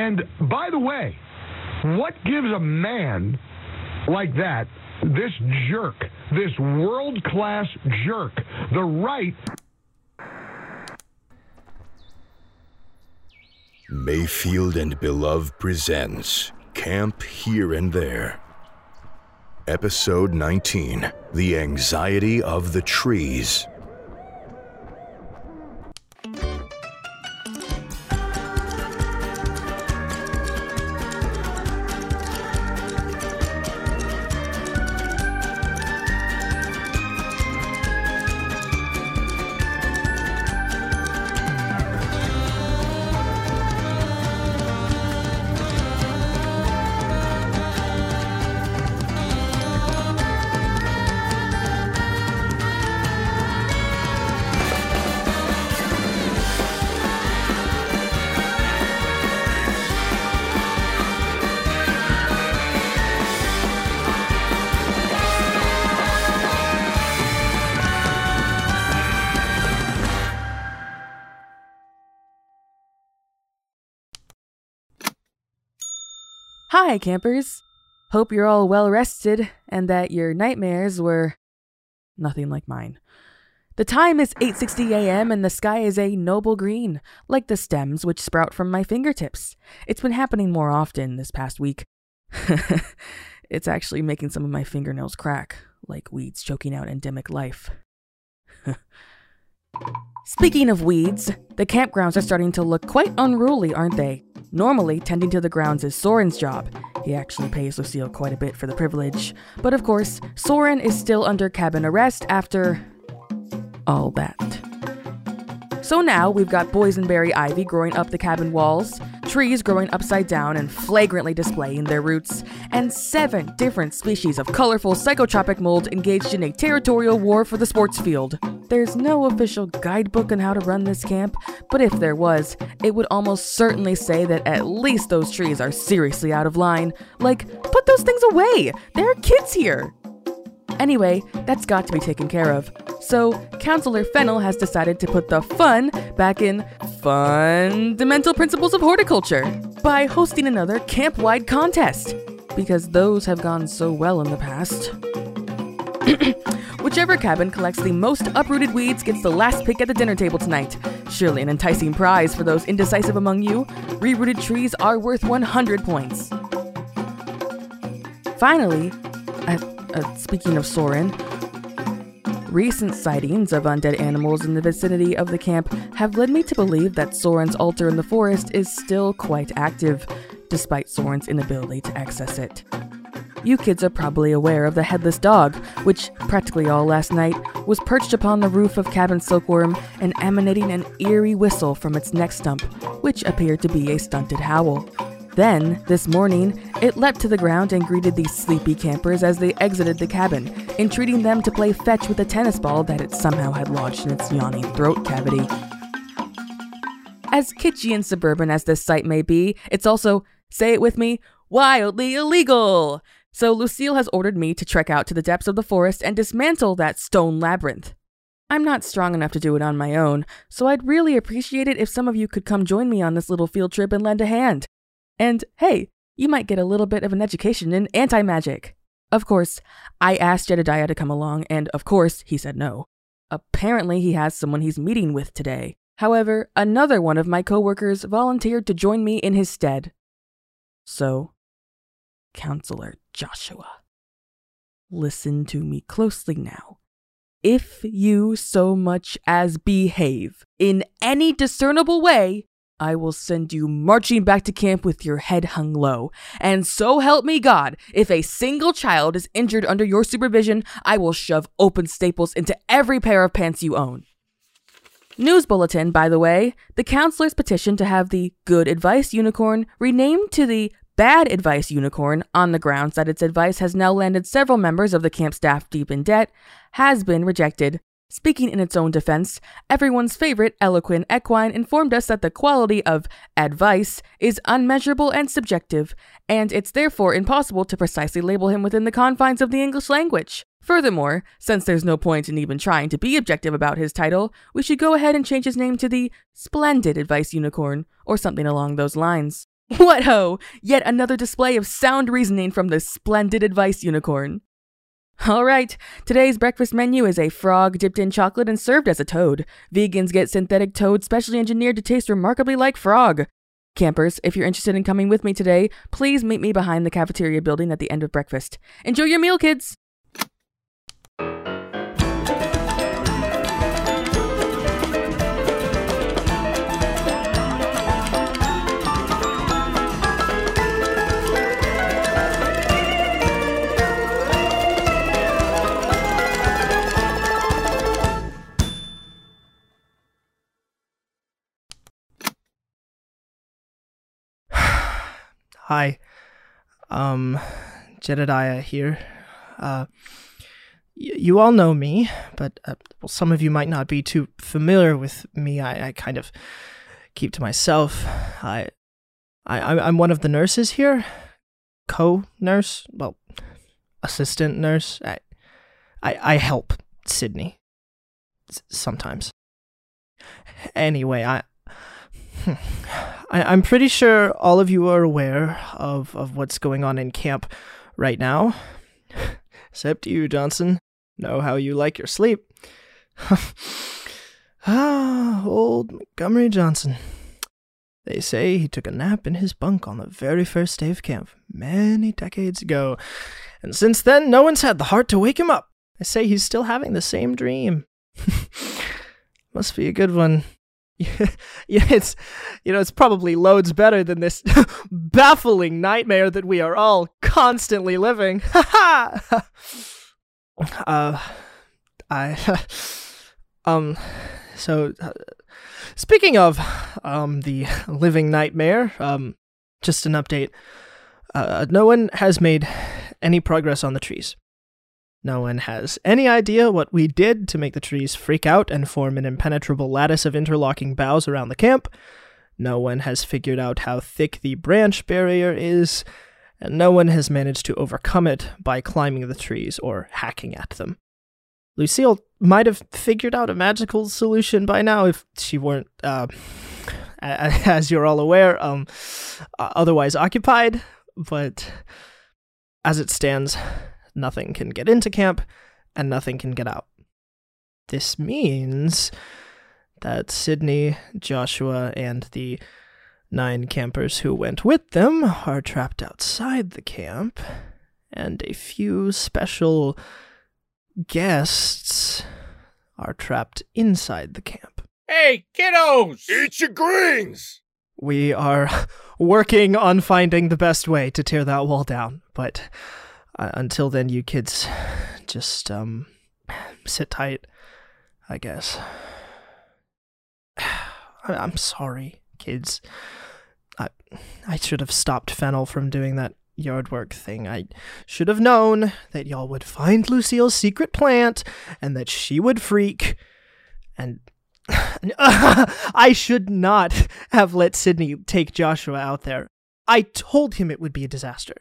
And by the way, what gives a man like that, this jerk, this world class jerk, the right Mayfield and Belove presents Camp Here and There. Episode 19 The Anxiety of the Trees. Hi, campers. Hope you're all well rested and that your nightmares were nothing like mine. The time is 8:60 a.m. and the sky is a noble green, like the stems which sprout from my fingertips. It's been happening more often this past week. it's actually making some of my fingernails crack, like weeds choking out endemic life. Speaking of weeds, the campgrounds are starting to look quite unruly, aren't they? Normally, tending to the grounds is Soren's job. He actually pays Lucille quite a bit for the privilege. But of course, Soren is still under cabin arrest after. all that. So now we've got boysenberry ivy growing up the cabin walls, trees growing upside down and flagrantly displaying their roots, and seven different species of colorful psychotropic mold engaged in a territorial war for the sports field. There's no official guidebook on how to run this camp, but if there was, it would almost certainly say that at least those trees are seriously out of line. Like, put those things away! There are kids here! Anyway, that's got to be taken care of. So, Counselor Fennel has decided to put the fun back in fundamental principles of horticulture by hosting another camp wide contest. Because those have gone so well in the past. Whichever cabin collects the most uprooted weeds gets the last pick at the dinner table tonight. Surely an enticing prize for those indecisive among you. Rerooted trees are worth 100 points. Finally, uh, uh, speaking of Soren, recent sightings of undead animals in the vicinity of the camp have led me to believe that Soren's altar in the forest is still quite active, despite Soren's inability to access it. You kids are probably aware of the headless dog, which, practically all last night, was perched upon the roof of Cabin Silkworm and emanating an eerie whistle from its neck stump, which appeared to be a stunted howl. Then, this morning, it leapt to the ground and greeted these sleepy campers as they exited the cabin, entreating them to play fetch with a tennis ball that it somehow had lodged in its yawning throat cavity. As kitschy and suburban as this site may be, it's also, say it with me, wildly illegal! So Lucille has ordered me to trek out to the depths of the forest and dismantle that stone labyrinth. I'm not strong enough to do it on my own, so I'd really appreciate it if some of you could come join me on this little field trip and lend a hand. And hey, you might get a little bit of an education in anti magic. Of course, I asked Jedediah to come along, and of course, he said no. Apparently, he has someone he's meeting with today. However, another one of my coworkers volunteered to join me in his stead. So, Counselor Joshua, listen to me closely now. If you so much as behave in any discernible way, I will send you marching back to camp with your head hung low. And so help me God, if a single child is injured under your supervision, I will shove open staples into every pair of pants you own. News bulletin, by the way. The counselor's petition to have the Good Advice Unicorn renamed to the Bad Advice Unicorn on the grounds that its advice has now landed several members of the camp staff deep in debt has been rejected. Speaking in its own defense, everyone's favorite eloquent equine informed us that the quality of advice is unmeasurable and subjective, and it's therefore impossible to precisely label him within the confines of the English language. Furthermore, since there's no point in even trying to be objective about his title, we should go ahead and change his name to the Splendid Advice Unicorn, or something along those lines. What ho! Yet another display of sound reasoning from the splendid advice unicorn. All right, today's breakfast menu is a frog dipped in chocolate and served as a toad. Vegans get synthetic toad specially engineered to taste remarkably like frog. Campers, if you're interested in coming with me today, please meet me behind the cafeteria building at the end of breakfast. Enjoy your meal, kids! Hi. Um, Jedediah here. Uh, y- you all know me, but uh, well, some of you might not be too familiar with me. I, I kind of keep to myself. I, I, I'm- one of the nurses here, co-nurse, well, assistant nurse. I, I, I help Sydney S- sometimes. Anyway, I, I, I'm pretty sure all of you are aware of, of what's going on in camp right now. Except you, Johnson. Know how you like your sleep. ah, old Montgomery Johnson. They say he took a nap in his bunk on the very first day of camp, many decades ago. And since then, no one's had the heart to wake him up. They say he's still having the same dream. Must be a good one. yeah, it's you know, it's probably loads better than this baffling nightmare that we are all constantly living. Ha ha. Uh, I um, so uh, speaking of um the living nightmare, um, just an update. Uh, no one has made any progress on the trees. No one has any idea what we did to make the trees freak out and form an impenetrable lattice of interlocking boughs around the camp. No one has figured out how thick the branch barrier is, and no one has managed to overcome it by climbing the trees or hacking at them. Lucille might have figured out a magical solution by now if she weren't, uh, as you're all aware, um, uh, otherwise occupied, but as it stands, nothing can get into camp and nothing can get out. This means that Sydney, Joshua, and the nine campers who went with them are trapped outside the camp, and a few special guests are trapped inside the camp. Hey, kiddos! Eat your greens! We are working on finding the best way to tear that wall down, but uh, until then, you kids just um sit tight, I guess. I- I'm sorry, kids. I I should have stopped Fennel from doing that yard work thing. I should have known that y'all would find Lucille's secret plant and that she would freak. And I should not have let Sydney take Joshua out there. I told him it would be a disaster.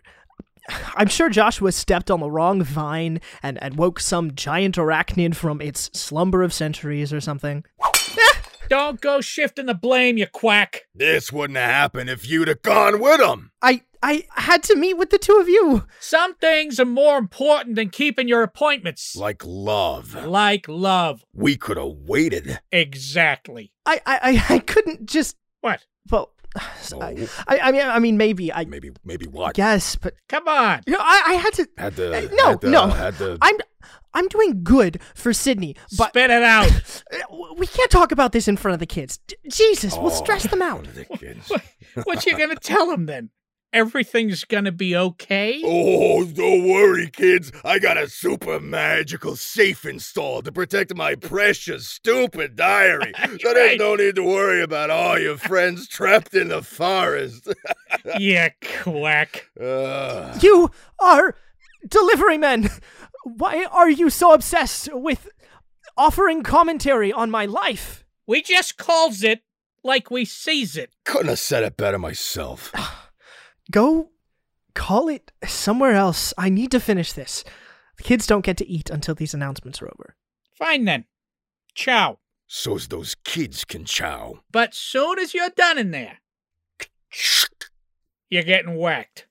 I'm sure Joshua stepped on the wrong vine and, and woke some giant arachnid from its slumber of centuries or something. Don't go shifting the blame, you quack. This wouldn't have happened if you'd have gone with them. I I had to meet with the two of you. Some things are more important than keeping your appointments. Like love. Like love. We could have waited. Exactly. I I, I, I couldn't just What? well I, I I mean I mean maybe I Maybe, maybe what? Yes, but Come on. you know, I, I had to Had to. Uh, no, had to, no. Had to. I'm I'm doing good for Sydney, but Spit it out. we can't talk about this in front of the kids. D- Jesus, we'll Oh, stress them out. the kids. what you gonna tell them then? Everything's gonna be okay? Oh, don't worry, kids. I got a super magical safe installed to protect my precious, stupid diary. so there's Right. no need to worry about all your friends trapped in the forest. you quack. Ugh. You are delivery men. Why are you so obsessed with offering commentary on my life? We just calls it like we sees it. couldn't have said it better myself. Go call it somewhere else. I need to finish this. The kids don't get to eat until these announcements are over. Fine then. Ciao. So's those kids can chow. But soon as you're done in there, You're getting whacked.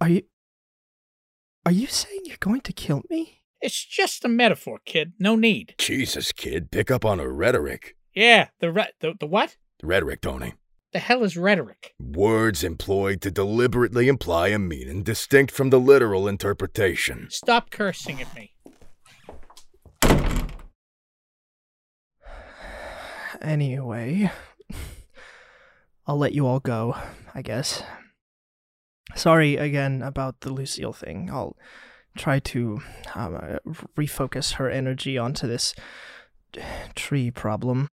Are you. Are you saying you're going to kill me? It's just a metaphor, kid. No need. Jesus, kid, pick up on her rhetoric. Yeah, the re- the, the what? The rhetoric, Tony. The hell is rhetoric? Words employed to deliberately imply a meaning distinct from the literal interpretation. Stop cursing at me. Anyway, I'll let you all go, I guess. Sorry again about the Lucille thing. I'll try to um, uh, refocus her energy onto this tree problem.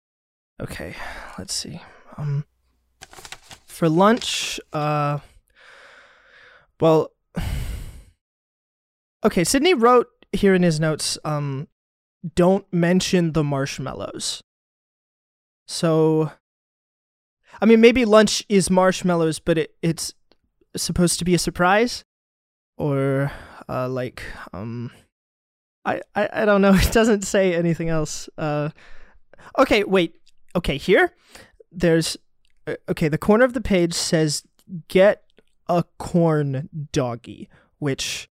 Okay, let's see. Um, for lunch, uh, well, okay. Sydney wrote here in his notes, um, don't mention the marshmallows. So, I mean, maybe lunch is marshmallows, but it, it's supposed to be a surprise, or uh, like, um, I, I, I don't know. It doesn't say anything else. Uh, okay, wait. Okay, here, there's, okay, the corner of the page says get a corn doggy, which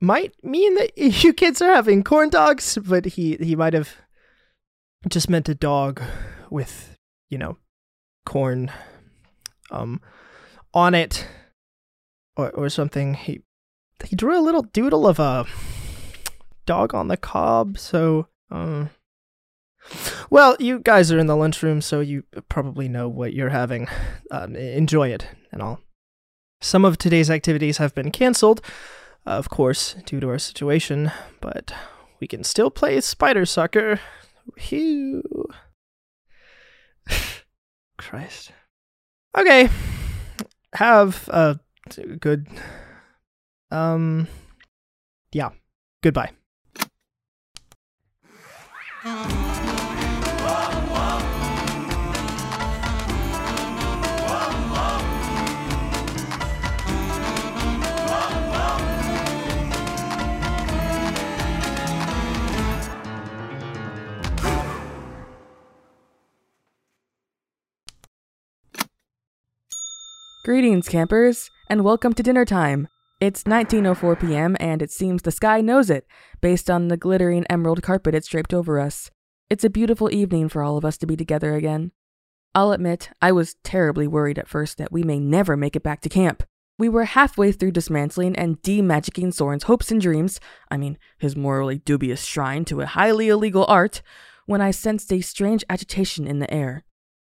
might mean that you kids are having corn dogs, but he he might have just meant a dog with, you know, corn um on it or or something. He he drew a little doodle of a dog on the cob, so um well, you guys are in the lunchroom, so you probably know what you're having. Um, enjoy it and all. Some of today's activities have been canceled, of course, due to our situation, but we can still play spider soccer. Phew. Christ. Okay. Have a good. Um. Yeah. Goodbye. Greetings, campers, and welcome to dinner time. It's 19:04 p.m. and it seems the sky knows it, based on the glittering emerald carpet it's draped over us. It's a beautiful evening for all of us to be together again. I'll admit, I was terribly worried at first that we may never make it back to camp. We were halfway through dismantling and demagicking Soren's hopes and dreams, I mean, his morally dubious shrine to a highly illegal art, when I sensed a strange agitation in the air.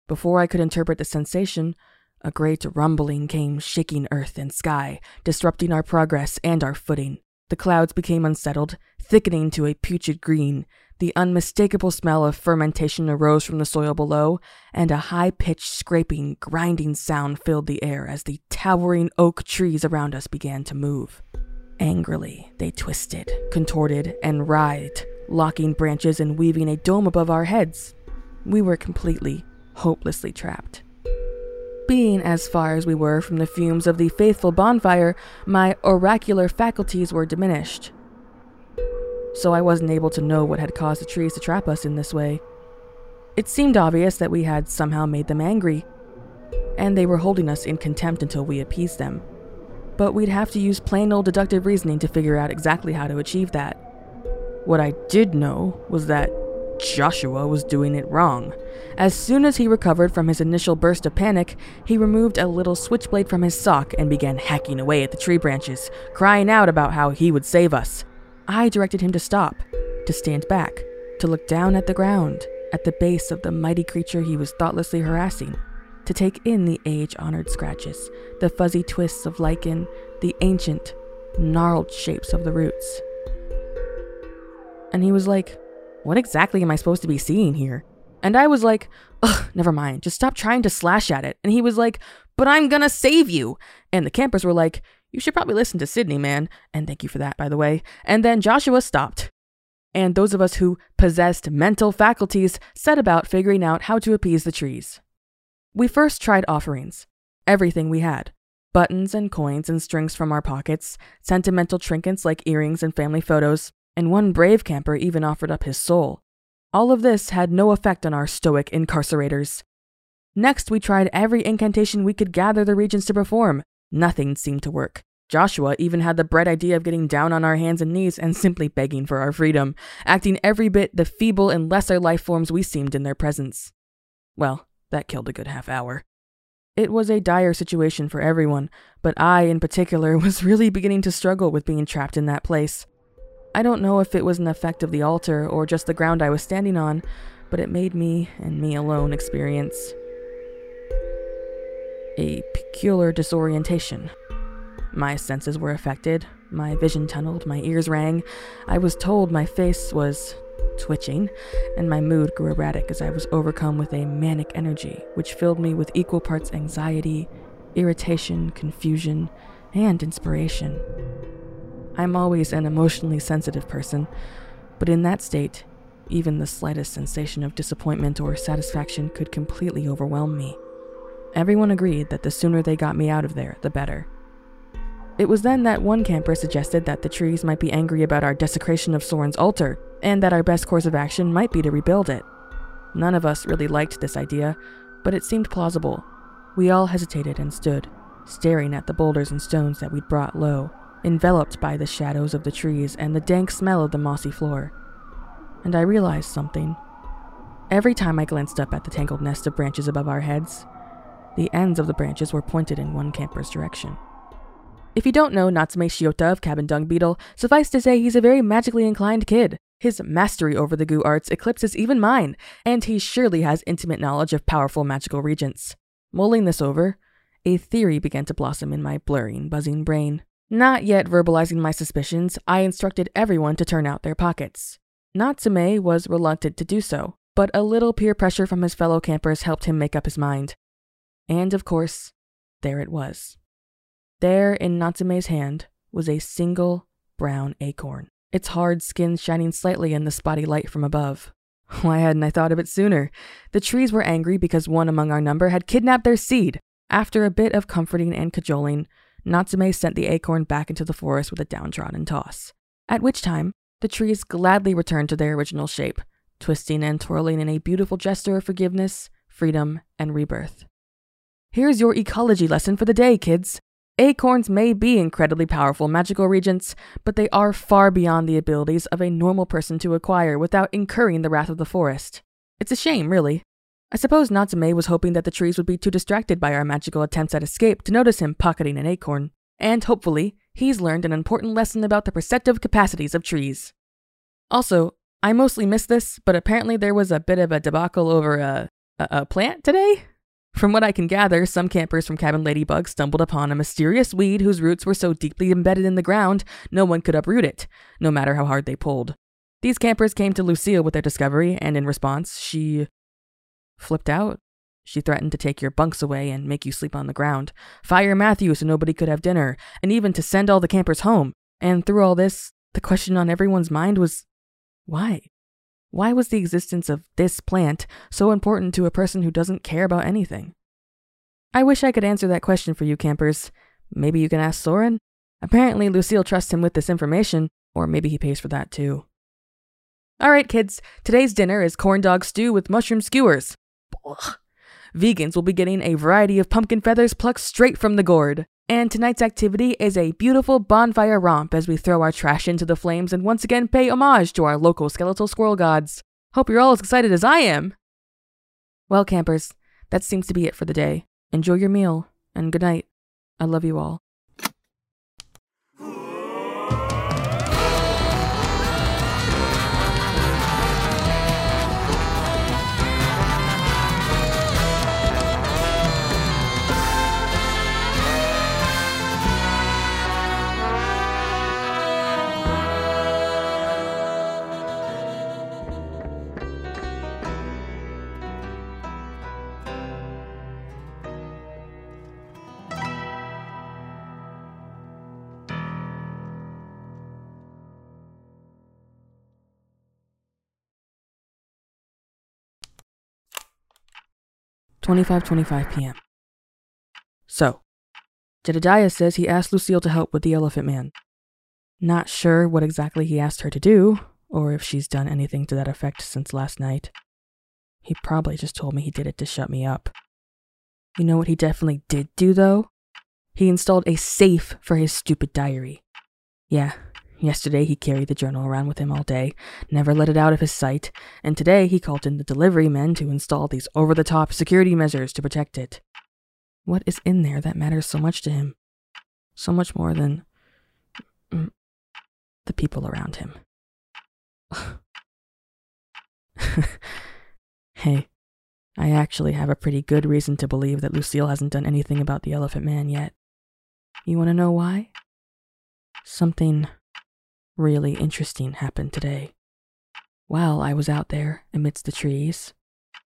Before I could interpret the sensation, a great rumbling came shaking earth and sky, disrupting our progress and our footing. The clouds became unsettled, thickening to a putrid green. The unmistakable smell of fermentation arose from the soil below, and a high pitched scraping, grinding sound filled the air as the towering oak trees around us began to move. Angrily, they twisted, contorted, and writhed, locking branches and weaving a dome above our heads. We were completely, hopelessly trapped. Being as far as we were from the fumes of the faithful bonfire, my oracular faculties were diminished. So I wasn't able to know what had caused the trees to trap us in this way. It seemed obvious that we had somehow made them angry, and they were holding us in contempt until we appeased them. But we'd have to use plain old deductive reasoning to figure out exactly how to achieve that. What I did know was that Joshua was doing it wrong. As soon as he recovered from his initial burst of panic, he removed a little switchblade from his sock and began hacking away at the tree branches, crying out about how he would save us. I directed him to stop, to stand back, to look down at the ground, at the base of the mighty creature he was thoughtlessly harassing, to take in the age honored scratches, the fuzzy twists of lichen, the ancient, gnarled shapes of the roots. And he was like, What exactly am I supposed to be seeing here? And I was like, Ugh, never mind, just stop trying to slash at it. And he was like, But I'm gonna save you. And the campers were like, You should probably listen to Sydney, man. And thank you for that, by the way. And then Joshua stopped. And those of us who possessed mental faculties set about figuring out how to appease the trees. We first tried offerings, everything we had buttons and coins and strings from our pockets, sentimental trinkets like earrings and family photos, and one brave camper even offered up his soul. All of this had no effect on our stoic incarcerators. Next, we tried every incantation we could gather the regents to perform, Nothing seemed to work. Joshua even had the bright idea of getting down on our hands and knees and simply begging for our freedom, acting every bit the feeble and lesser life forms we seemed in their presence. Well, that killed a good half hour. It was a dire situation for everyone, but I, in particular, was really beginning to struggle with being trapped in that place. I don't know if it was an effect of the altar or just the ground I was standing on, but it made me, and me alone, experience a peculiar disorientation. My senses were affected, my vision tunneled, my ears rang. I was told my face was twitching, and my mood grew erratic as I was overcome with a manic energy, which filled me with equal parts anxiety, irritation, confusion, and inspiration. I'm always an emotionally sensitive person, but in that state, even the slightest sensation of disappointment or satisfaction could completely overwhelm me. Everyone agreed that the sooner they got me out of there, the better. It was then that one camper suggested that the trees might be angry about our desecration of Soren's altar, and that our best course of action might be to rebuild it. None of us really liked this idea, but it seemed plausible. We all hesitated and stood, staring at the boulders and stones that we'd brought low, enveloped by the shadows of the trees and the dank smell of the mossy floor. And I realized something. Every time I glanced up at the tangled nest of branches above our heads, the ends of the branches were pointed in one camper's direction. If you don't know Natsume Shiota of Cabin Dung Beetle, suffice to say he's a very magically inclined kid. His mastery over the goo arts eclipses even mine, and he surely has intimate knowledge of powerful magical regents. Mulling this over, a theory began to blossom in my blurring, buzzing brain. Not yet verbalizing my suspicions, I instructed everyone to turn out their pockets. Natsume was reluctant to do so, but a little peer pressure from his fellow campers helped him make up his mind. And of course, there it was. There in Natsume's hand was a single brown acorn, its hard skin shining slightly in the spotty light from above. Why hadn't I thought of it sooner? The trees were angry because one among our number had kidnapped their seed. After a bit of comforting and cajoling, Natsume sent the acorn back into the forest with a downtrodden toss. At which time, the trees gladly returned to their original shape, twisting and twirling in a beautiful gesture of forgiveness, freedom, and rebirth. Here's your ecology lesson for the day, kids. Acorns may be incredibly powerful magical regents, but they are far beyond the abilities of a normal person to acquire without incurring the wrath of the forest. It's a shame, really. I suppose Natsume was hoping that the trees would be too distracted by our magical attempts at escape to notice him pocketing an acorn. And hopefully, he's learned an important lesson about the perceptive capacities of trees. Also, I mostly missed this, but apparently there was a bit of a debacle over a, a, a plant today? From what I can gather, some campers from Cabin Ladybug stumbled upon a mysterious weed whose roots were so deeply embedded in the ground no one could uproot it, no matter how hard they pulled. These campers came to Lucille with their discovery, and in response, she flipped out. She threatened to take your bunks away and make you sleep on the ground, fire Matthew so nobody could have dinner, and even to send all the campers home. And through all this, the question on everyone's mind was why? Why was the existence of this plant so important to a person who doesn't care about anything? I wish I could answer that question for you, campers. Maybe you can ask Soren? Apparently, Lucille trusts him with this information, or maybe he pays for that too. Alright, kids, today's dinner is corn dog stew with mushroom skewers. Blah. Vegans will be getting a variety of pumpkin feathers plucked straight from the gourd. And tonight's activity is a beautiful bonfire romp as we throw our trash into the flames and once again pay homage to our local skeletal squirrel gods. Hope you're all as excited as I am. Well, campers, that seems to be it for the day. Enjoy your meal, and good night. I love you all. Twenty-five twenty-five p.m. So, Jedediah says he asked Lucille to help with the Elephant Man. Not sure what exactly he asked her to do, or if she's done anything to that effect since last night. He probably just told me he did it to shut me up. You know what he definitely did do, though? He installed a safe for his stupid diary. Yeah, yesterday he carried the journal around with him all day, never let it out of his sight, and today he called in the delivery men to install these over the top security measures to protect it. What is in there that matters so much to him? So much more than. mm, the people around him. hey, I actually have a pretty good reason to believe that Lucille hasn't done anything about the Elephant Man yet. You want to know why? Something really interesting happened today. While I was out there amidst the trees,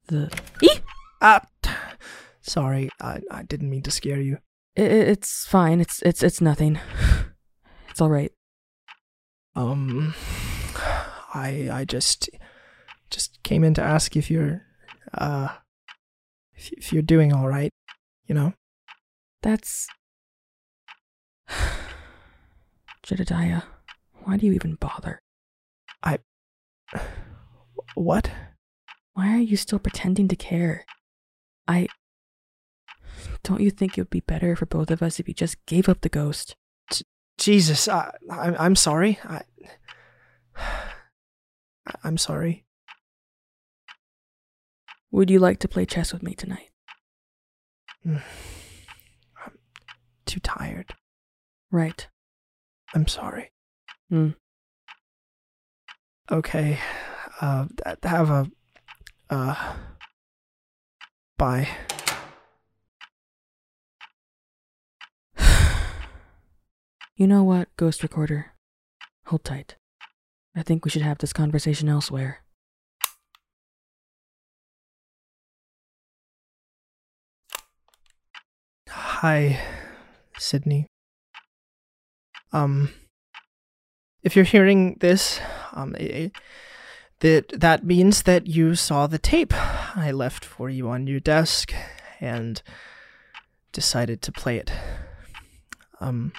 the. Eek! Ah, sorry, I, I didn't mean to scare you. I- I- It's fine. It's it's it's nothing. It's all right. Um, I I just just came in to ask if you're uh if, if you're doing all right. You know. That's. Jedediah, why do you even bother? I. What? Why are you still pretending to care? I. Don't you think it would be better for both of us if you just gave up the ghost? Jesus, I, I I'm sorry. I I'm sorry. Would you like to play chess with me tonight? Mm. I'm too tired. Right. I'm sorry. Hmm. Okay. Uh, have a. Uh. Bye. You know what, Ghost Recorder? Hold tight. I think we should have this conversation elsewhere. Hi, Sydney. Um, if you're hearing this, um, i- i- that that means that you saw the tape I left for you on your desk and decided to play it. Um,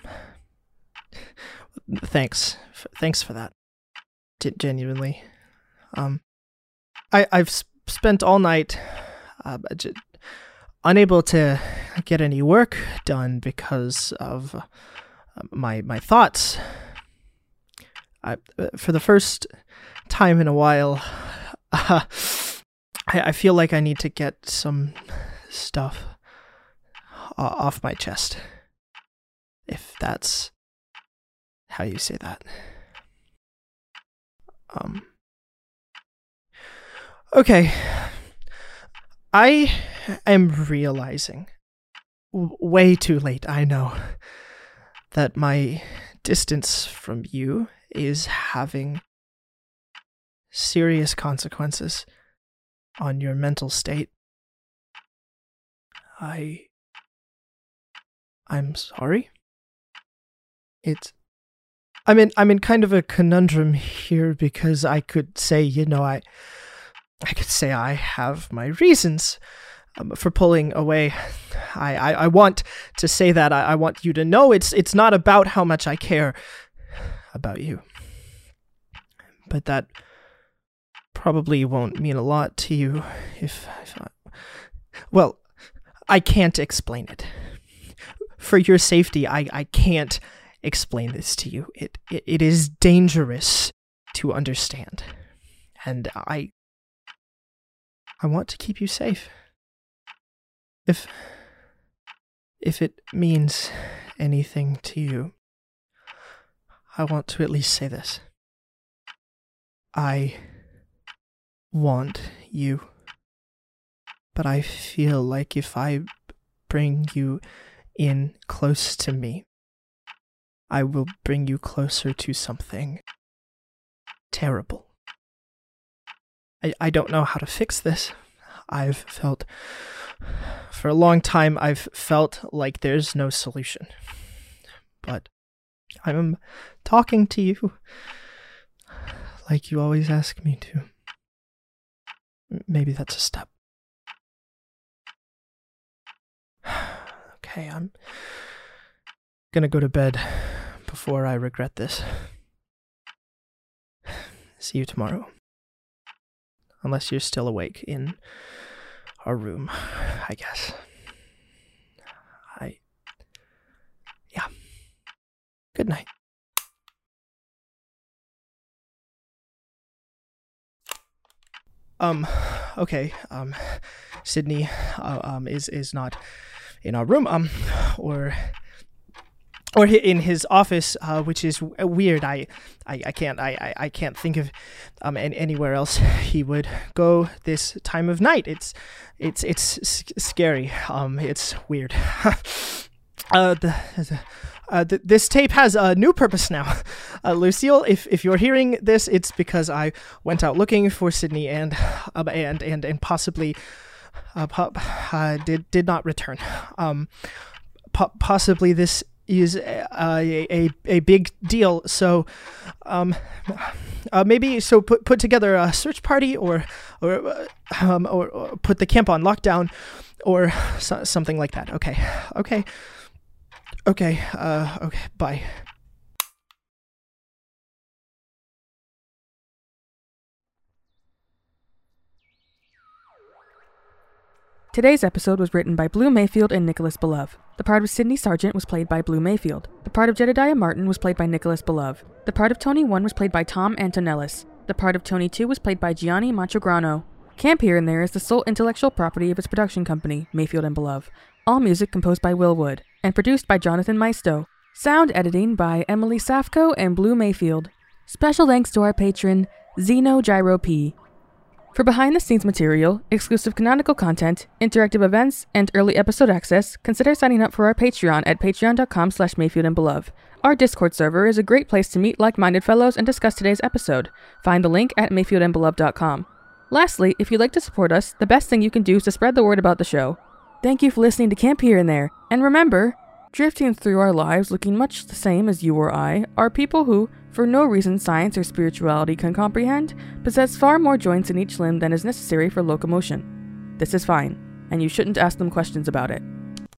thanks, thanks for that. G- genuinely. Um, I I've s- spent all night, uh, unable to get any work done because of uh, my my thoughts. I, uh, for the first time in a while, uh, I, I feel like I need to get some stuff o- off my chest. If that's how you say that. Um. Okay. I am realizing, way too late, I know, that my distance from you is having serious consequences on your mental state. I. I'm sorry. It's. I'm in I'm in kind of a conundrum here because I could say, you know, I I could say I have my reasons um, for pulling away. I, I, I want to say that. I, I want you to know it's it's not about how much I care about you. But that probably won't mean a lot to you if, if I, well, I can't explain it. For your safety, I, I can't explain this to you. It, it it is dangerous to understand. And I I want to keep you safe. If if it means anything to you, I want to at least say this. I want you. But I feel like if I bring you in close to me, I will bring you closer to something terrible. I, I don't know how to fix this. I've felt. For a long time, I've felt like there's no solution. But I'm talking to you like you always ask me to. Maybe that's a step. Okay, I'm gonna go to bed before I regret this. See you tomorrow. Unless you're still awake in our room, I guess. I Good night. Um, okay. Um, Sydney, uh, um, is is not in our room. Um, or or in his office, uh, which is weird. I, I, I can't, I, I can't think of um and anywhere else he would go this time of night. It's, it's, it's scary. Um, it's weird. uh, the, the uh, th- this tape has a new purpose now. Uh, Lucille, if, if you're hearing this, it's because I went out looking for Sydney and uh, and and and possibly uh, uh, did did not return. Um, po- possibly this is a, a, a big deal. So, um, uh, maybe so put put together a search party or or, uh, um, or, or put the camp on lockdown or so, something like that. Okay, okay. Okay, uh, okay, bye. Today's episode was written by Blue Mayfield and Nicholas Belove. The part of Sydney Sargent was played by Blue Mayfield. The part of Jedediah Martin was played by Nicholas Belove. The part of Tony 1 was played by Tom Antonellis. The part of Tony 2 was played by Gianni Machograno. Camp Here and There is the sole intellectual property of its production company, Mayfield and Belove. All music composed by Will Wood and produced by Jonathan Maisto. Sound editing by Emily Safko and Blue Mayfield. Special thanks to our patron, Zeno Gyro P. For behind the scenes material, exclusive canonical content, interactive events, and early episode access, consider signing up for our Patreon at patreon.com slash Mayfield and. Our Discord server is a great place to meet like-minded fellows and discuss today's episode. Find the link at mayfieldandbelove.com. Lastly, if you'd like to support us, the best thing you can do is to spread the word about the show. Thank you for listening to Camp Here and There, and remember, drifting through our lives looking much the same as you or I are people who, for no reason science or spirituality can comprehend, possess far more joints in each limb than is necessary for locomotion. This is fine, and you shouldn't ask them questions about it.